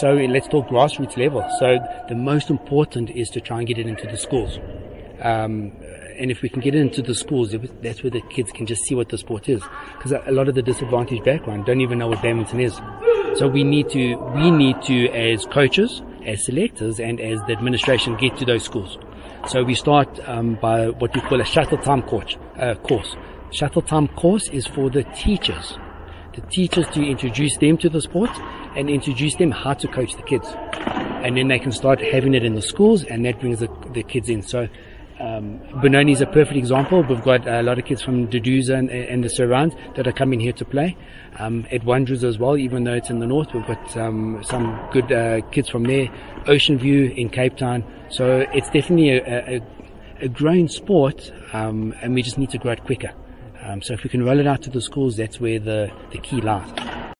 so let's talk grassroots level. So the most important is to try and get it into the schools. Um, and if we can get it into the schools, that's where the kids can just see what the sport is. Because a lot of the disadvantaged background don't even know what badminton is. So we need to, we need to, as coaches, as selectors, and as the administration, get to those schools. So we start um, by what we call a shuttle time course. Uh, course. Shuttle time course is for the teachers. The teachers to introduce them to the sport and introduce them how to coach the kids. And then they can start having it in the schools and that brings the, the kids in. So um, Benoni is a perfect example. We've got a lot of kids from Duduza and, and the surrounds that are coming here to play. Um, at Wanderers as well, even though it's in the north, we've got um, some good uh, kids from there. Ocean View in Cape Town. So it's definitely a, a, a growing sport, um, and we just need to grow it quicker. Um, so if we can roll it out to the schools, that's where the, the key lies.